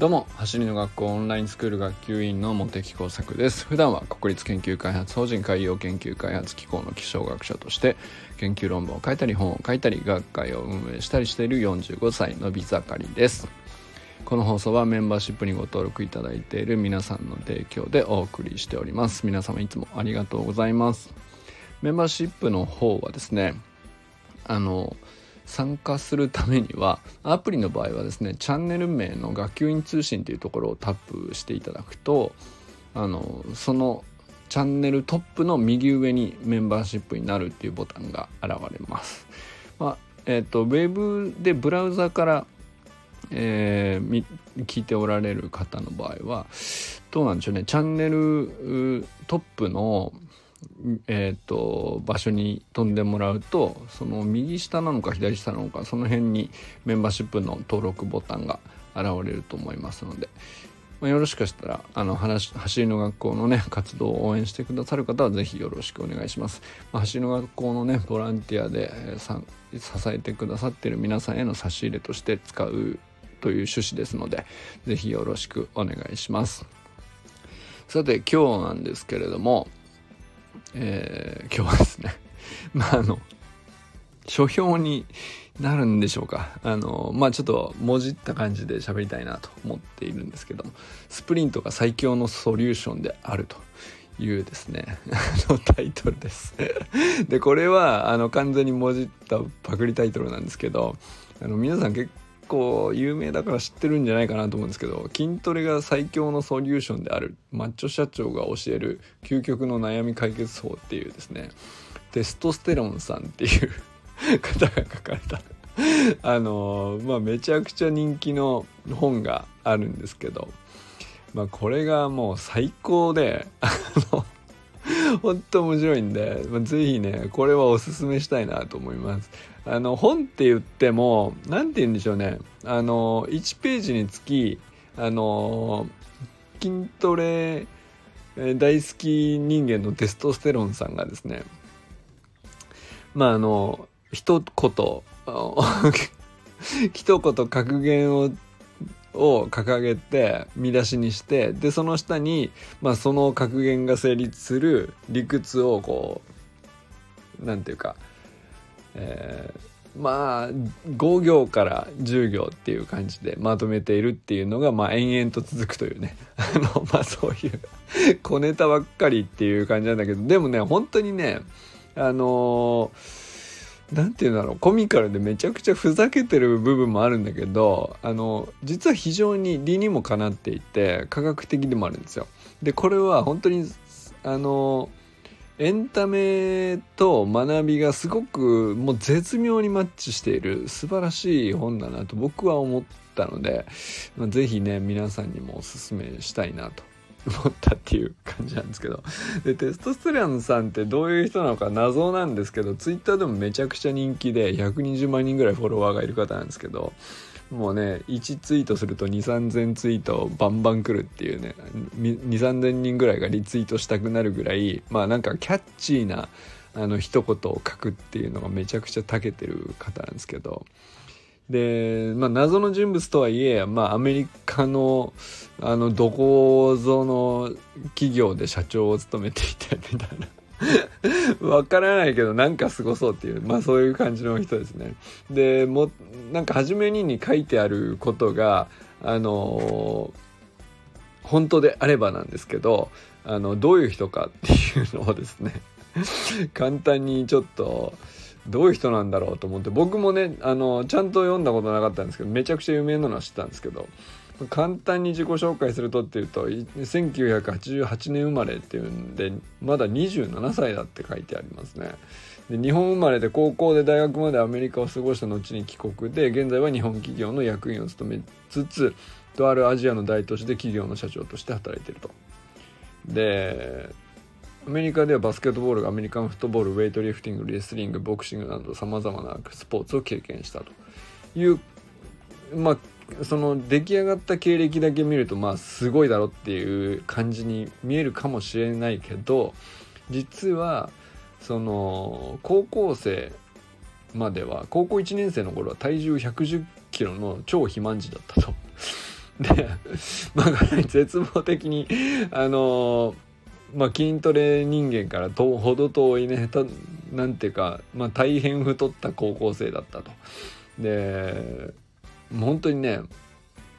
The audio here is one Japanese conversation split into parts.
どうも走りの学校オンラインスクール学級委員の茂木耕作です。普段は国立研究開発法人海洋研究開発機構の気象学者として研究論文を書いたり本を書いたり学会を運営したりしている45歳のび盛りです。この放送はメンバーシップにご登録いただいている皆さんの提供でお送りしております。皆様いつもありがとうございます。メンバーシップの方はですねあの参加するためにはアプリの場合はですねチャンネル名の学級委員通信というところをタップしていただくとあのそのチャンネルトップの右上にメンバーシップになるっていうボタンが現れます。まあえーと、ウェブでブラウザから、えー、聞いておられる方の場合はどうなんでしょうねチャンネルトップのえーと、場所に飛んでもらうとその右下なのか左下なのかその辺にメンバーシップの登録ボタンが現れると思いますので、まあ、よろしかしたらあの話走りの学校のね活動を応援してくださる方は是非よろしくお願いします、まあ、走りの学校のねボランティアで、えー、支えてくださっている皆さんへの差し入れとして使うという趣旨ですので是非よろしくお願いします。さて今日なんですけれどもえー、今日はですね まああの書評になるんでしょうか。あのまあちょっともじった感じで喋りたいなと思っているんですけどもスプリントが最強のソリューションであるというですね のタイトルです。でこれはあの完全にもじったパクリタイトルなんですけどあの皆さん結構有名だから知ってるんじゃないかなと思うんですけど筋トレが最強のソリューションであるマッチョ社長が教える究極の悩み解決法っていうですねテストステロンさんっていう方が書かれたあのまあめちゃくちゃ人気の本があるんですけどまあこれがもう最高であの 本当面白いんで、まあ、ぜひねこれはおすすめしたいなと思います。あの本って言っても何て言うんでしょうね。あの1ページにつきあの筋トレ大好き人間のテストステロンさんがですねまああの一言 一言格言をを掲げて見出しにしてでその下に、まあ、その格言が成立する理屈をこう何て言うか、えー、まあ5行から10行っていう感じでまとめているっていうのがまあ延々と続くというね。あのまあそういう小ネタばっかりっていう感じなんだけどでもね本当にねあのー何て言うんだろうコミカルでめちゃくちゃふざけてる部分もあるんだけどあの実は非常に理にもかなっていて科学的でもあるんですよ。でこれは本当にあのエンタメと学びがすごくもう絶妙にマッチしている素晴らしい本だなと僕は思ったので、まあ、是非ね皆さんにもおすすめしたいなと思ったっていう感じなんですけど。でテストステロンさんってどういう人なのか謎なんですけどツイッターでもめちゃくちゃ人気で120万人ぐらいフォロワーがいる方なんですけどもうね1ツイートすると2 3 0 0 0ツイートバンバン来るっていうね2 3 0 0 0人ぐらいがリツイートしたくなるぐらいまあなんかキャッチーなあの一言を書くっていうのがめちゃくちゃ長けてる方なんですけどで、まあ、謎の人物とはいえ、まあ、アメリカのあのどこぞの企業で社長を務めていてみたいな。わからないけどなんかすごそうっていうまあそういう感じの人ですね。でもなんか初めにに書いてあることがあの本当であればなんですけどあのどういう人かっていうのをですね簡単にちょっとどういう人なんだろうと思って僕もねあのちゃんと読んだことなかったんですけどめちゃくちゃ有名なのは知ったんですけど簡単に自己紹介するとっていうと1988年生まれっていうんでまだ27歳だって書いてありますね。で日本生まれで高校で大学までアメリカを過ごした後に帰国で現在は日本企業の役員を務めつつとあるアジアの大都市で企業の社長として働いてると。でメリカではバスケットボールアメリカンフットボールウェイトリフティングレスリングボクシングなどさまざまなスポーツを経験したというまあその出来上がった経歴だけ見るとまあすごいだろっていう感じに見えるかもしれないけど実はその高校生までは高校1年生の頃は体重110キロの超肥満児だったと。でまあかなり絶望的にあのまあ、筋トレ人間からと程遠いねたなんていうか、まあ、大変太った高校生だったと。で本当にね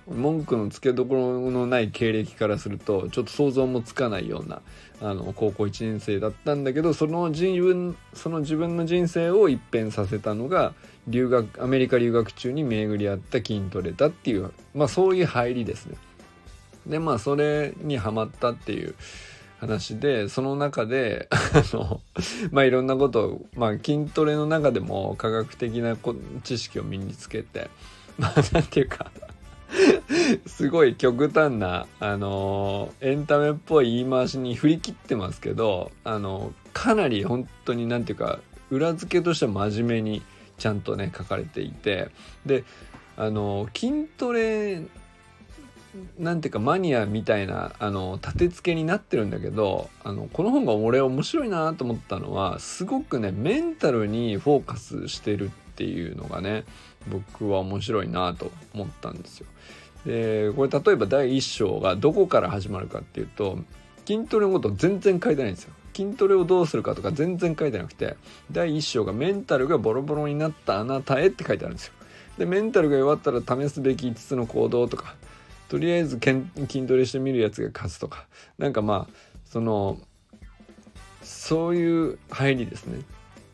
文句のつけどころのない経歴からするとちょっと想像もつかないようなあの高校1年生だったんだけどその自分その自分の人生を一変させたのが留学アメリカ留学中に巡り合った筋トレだっていうまあそういう入りですね。でまあそれにはまったっていう話でその中であのまあいろんなことを、まあ、筋トレの中でも科学的な知識を身につけてまあなんていうかすごい極端な、あのエンタメっぽい言い回しに振り切ってますけど、あのかなり本当に何て言うか裏付けとしては真面目にちゃんとね書かれていてであの筋トレなんていうかマニアみたいなあの立て付けになってるんだけどあのこの本が俺面白いなと思ったのはすごくねメンタルにフォーカスしてるっていうのがね僕は面白いなと思ったんですよ。でこれ例えば第1章がどこから始まるかっていうと筋トレのこと全然書いてないんですよ。筋トレをどうするかとか全然書いてなくて第1章がメンタルがボロボロになったあなたへって書いてあるんですよ。でメンタルが弱ったら試すべき5つの行動とかとりあえず筋トレしてみるやつが勝つとかなんかまあそのそういう入りですね。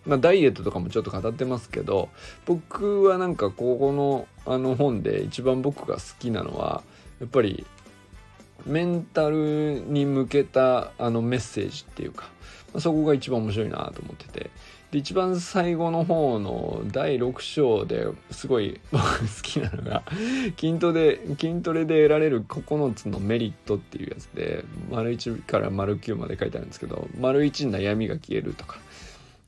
まあ、ダイエットとかもちょっと語ってますけど僕はなんかここのあの本で一番僕が好きなのはやっぱりメンタルに向けたあのメッセージっていうか、まあ、そこが一番面白いなと思っててで一番最後の方の第6章ですごい僕 好きなのが筋トレ筋トレで得られる9つのメリットっていうやつで丸1から丸9まで書いてあるんですけど丸1悩みが消えるとか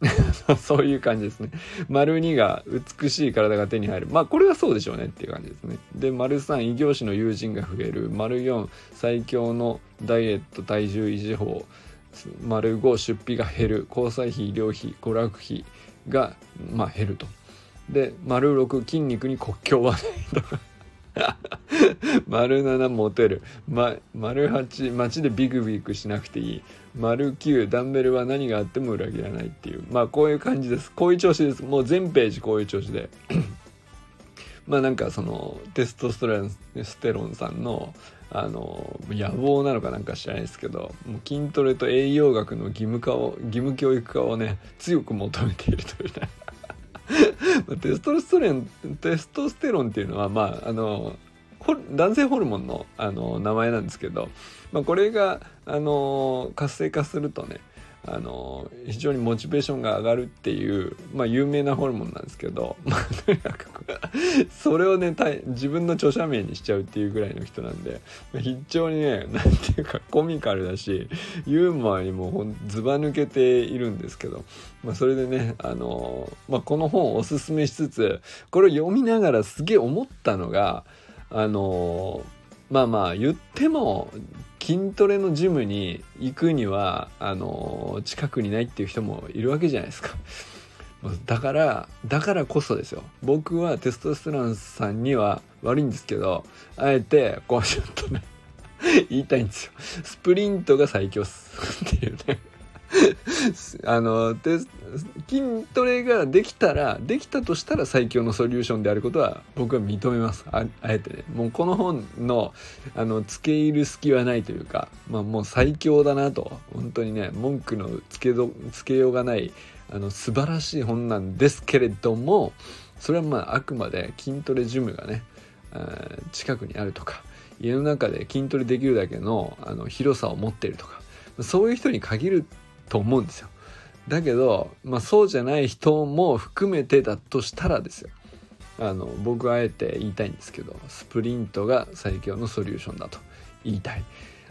そういう感じですね。丸2が美しい体が手に入る。まあこれはそうでしょうねっていう感じですね。で、丸3異業種の友人が増える。丸4最強のダイエット体重維持法。丸5出費が減る。交際費、医療費、娯楽費が、まあ、減ると。で、丸6筋肉に国境はないと。丸7モテる、ま、丸8街でビクビクしなくていい丸9ダンベルは何があっても裏切らないっていうまあこういう感じですこういう調子ですもう全ページこういう調子でまあなんかそのテストステロンさんのあの野望なのかなんか知らないですけどもう筋トレと栄養学の義務化を義務教育化をね強く求めているというね。テストステロンテストステロンっていうのはまああの男性ホルモンのあの名前なんですけど、まあ、これがあの活性化するとねあの非常にモチベーションが上がるっていう、まあ、有名なホルモンなんですけど、まあ、とにかくそれをね自分の著者名にしちゃうっていうぐらいの人なんで非常にね何ていうかコミカルだしユーモアにもずば抜けているんですけど、まあ、それでねあの、まあ、この本をおすすめしつつこれを読みながらすげえ思ったのがあのまあまあ言っても筋トレのジムに行くにはあの近くにないっていう人もいるわけじゃないですか。だからだからこそですよ。僕はテストステロンさんには悪いんですけどあえてこうちょっとね 言いたいんですよ。スプリントが最強っす。っていうね。あので筋トレができたらできたとしたら最強のソリューションであることは僕は認めます。あえてね。もうこの本のあの付け入る隙はないというか、まあ、もう最強だなと。本当にね文句のつけどつけようがないあの素晴らしい本なんですけれどもそれはまああくまで筋トレジムがね近くにあるとか家の中で筋トレできるだけのあの広さを持っているとかそういう人に限ると思うんですよ。だけど、まあ、そうじゃない人も含めてだとしたらですよ。あの僕はあえて言いたいんですけどスプリントが最強のソリューションだと言いたい。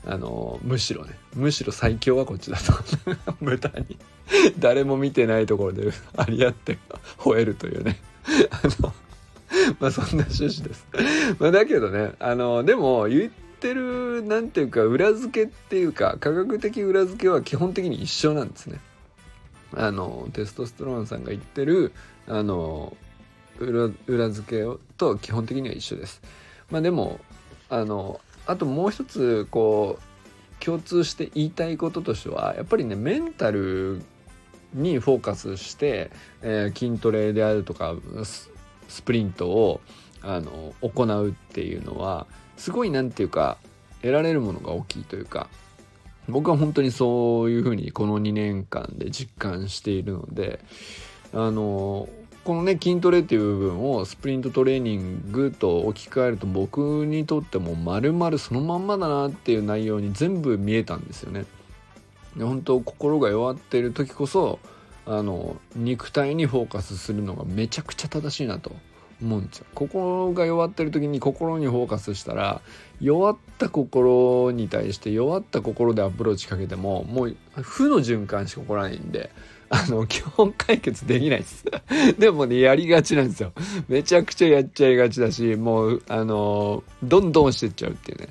あのむしろねむしろ最強はこっちだと。無駄に。誰も見てないところで あり合って吠えるというね。あのまあそんな趣旨です、まあ、だけどねあのでも言ってる何ていうか裏付けっていうか科学的裏付けは基本的に一緒なんですね。あのテストステロンさんが言ってるあの裏裏付けと基本的には一緒です。まあでもあのあともう一つこう共通して言いたいこととしてはやっぱりねメンタルにフォーカスして、えー、筋トレであるとかスプリントをあの行うっていうのはすごい何て言うか得られるものが大きいというか僕は本当にそういうふうにこの2年間で実感しているのであのこのね筋トレっていう部分をスプリントトレーニングと置き換えると僕にとっても丸々そのまんまだなっていう内容に全部見えたんですよね。で本当心が弱っている時こそあの肉体にフォーカスするのがめちゃくちゃ正しいなと思うんですよ。心が弱ってる時に心にフォーカスしたら弱った心に対して弱った心でアプローチかけてももう負の循環しか起こらないんであの基本解決できないです。でもねやりがちなんですよ。めちゃくちゃやっちゃいがちだしもうあのどんどんしてっちゃうっていうね。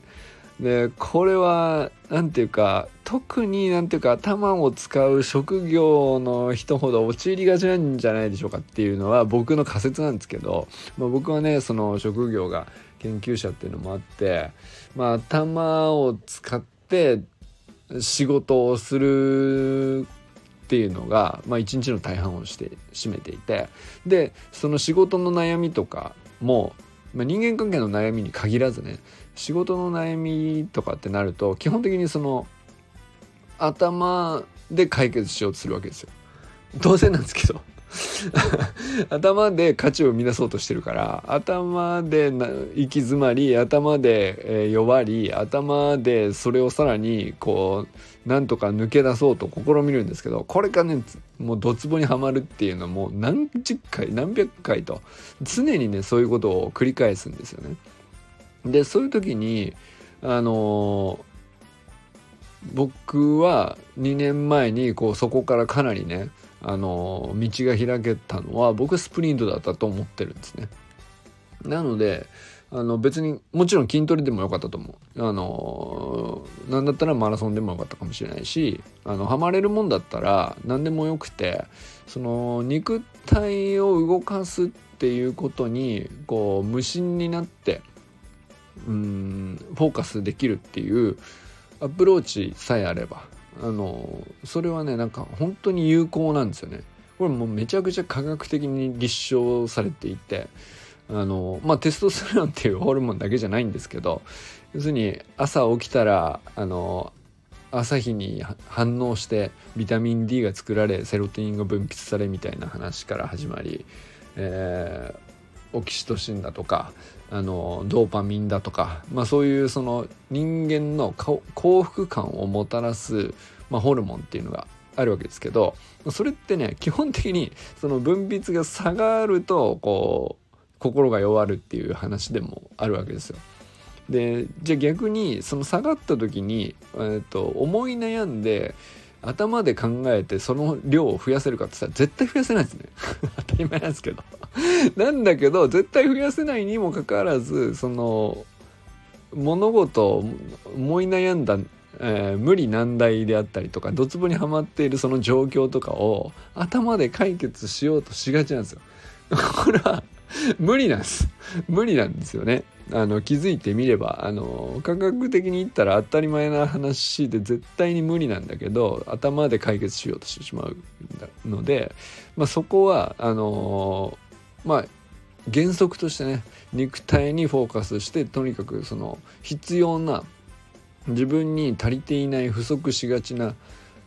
でこれは何ていうか特に何ていうか頭を使う職業の人ほど陥りがちなんじゃないでしょうかっていうのは僕の仮説なんですけど、まあ、僕はねその職業が研究者っていうのもあってまあ頭を使って仕事をするっていうのが、まあ、一日の大半をして占めていてでその仕事の悩みとかも、まあ、人間関係の悩みに限らずね仕事の悩みとかってなると基本的にその頭で解決しようとするわけですよ。当然なんですけど 頭で価値を生み出そうとしてるから頭で行き詰まり頭で、弱り頭でそれをさらにこうなんとか抜け出そうと試みるんですけどこれがねもうドツボにはまるっていうのもう何十回何百回と常にねそういうことを繰り返すんですよね。でそういう時にあの僕は2年前にこうそこからかなりねあの道が開けたのは僕スプリントだったと思ってるんですね。なのであの別にもちろん筋トレでもよかったと思う。あのなんだったらマラソンでもよかったかもしれないしあのハマれるもんだったら何でもよくてその肉体を動かすっていうことにこう無心になってうんフォーカスできるっていうアプローチさえあればあのそれはねなんか本当に有効なんですよね。これもうめちゃくちゃ科学的に立証されていてあのまあテストステロンっていうホルモンだけじゃないんですけど要するに朝起きたらあの朝日に反応してビタミン D が作られセロトニンが分泌されみたいな話から始まり、えー、オキシトシンだとかあのドーパミンだとか、まあ、そういうその人間の幸福感をもたらす、まあ、ホルモンっていうのがあるわけですけどそれってね基本的にその分泌が下がるとこう心が弱るっていう話でもあるわけですよ。でじゃあ逆にその下がった時に、えー、と思い悩んで頭で考えてその量を増やせるかって言ったら絶対増やせないですね 当たり前なんですけどなんだけど絶対増やせないにもかかわらずその物事を思い悩んだ、えー、無理難題であったりとかドツボにはまっているその状況とかを頭で解決しようとしがちなんですよ。これは無理なんです。無理なんですよね。あの気づいてみればあの科学的に言ったら当たり前な話で絶対に無理なんだけど頭で解決しようとしてしまうので、まあ、そこはあのまあ原則としてね肉体にフォーカスしてとにかくその必要な自分に足りていない不足しがちな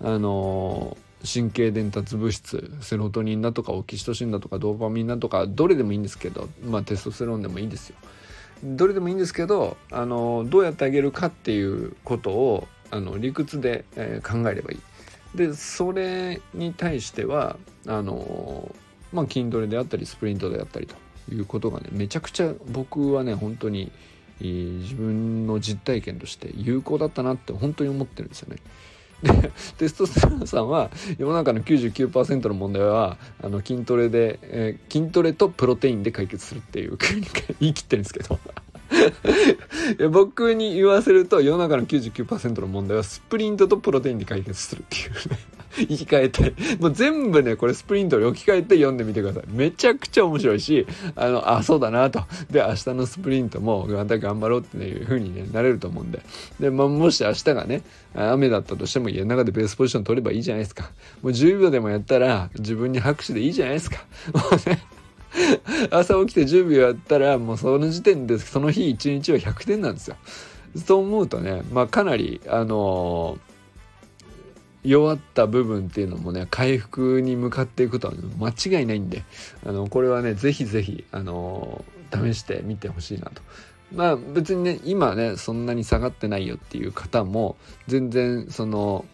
あの神経伝達物質セロトニンだとかオキシトシンだとかドーパミンだとかどれでもいいんですけどまあテストステロンでもいいですよ。どれでもいいんですけどあのどうやってあげるかっていうことをあの理屈で、えー、考えればいいでそれに対してはあのまあ筋トレであったりスプリントであったりということがねめちゃくちゃ僕はね本当に自分の実体験として有効だったなって本当に思ってるんですよね。で テストステロンさんは世の中の99%の問題はあの筋トレで、えー、筋トレとプロテインで解決するっていう 言い切ってるんですけど。僕に言わせると世の中の99%の問題はスプリントとプロテインで解決するっていうね。生き返って。もう全部ねこれスプリントに置き換えて読んでみてください。めちゃくちゃ面白いしあのあそうだなと。で明日のスプリントもまた頑張ろうっていう風に、ね、なれると思うんで。で、まあ、もし明日がね雨だったとしても家の中でベースポジション取ればいいじゃないですか。もう10秒でもやったら自分に拍手でいいじゃないですか。もうね 朝起きて10秒やったらもうその時点でその日一日は100点なんですよ。そう思うとね、まあ、かなりあのー弱った部分っていうのもね回復に向かっていくとは間違いないんであのこれはね是非是非あの試してみてほしいなと。まあ別にね今ねそんなに下がってないよっていう方も全然その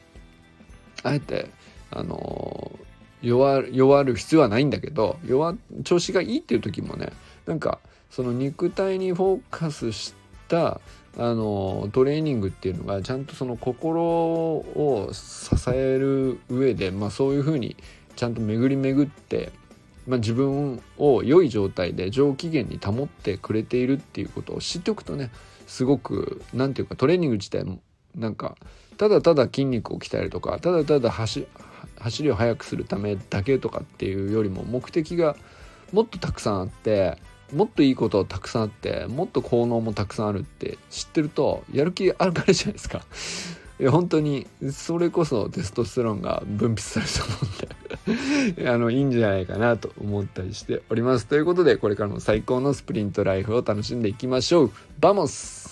あえてあの弱る必要はないんだけど弱調子がいいっていう時もねなんかその肉体にフォーカスしてたあのトレーニングっていうのがちゃんとその心を支える上で、まあ、そういうふうにちゃんと巡り巡って、まあ、自分を良い状態で上機嫌に保ってくれているっていうことを知っておくとねすごく何て言うかトレーニング自体もなんかただただ筋肉を鍛えるとかただただ走りを速くするためだけとかっていうよりも目的がもっとたくさんあってもっといいことたくさんあってもっと効能もたくさんあるって知ってるとやる気あるからじゃないですか。いや本当にそれこそテストステロンが分泌されると思うんで あのいいんじゃないかなと思ったりしております。ということでこれからも最高のスプリントライフを楽しんでいきましょう。 Vamos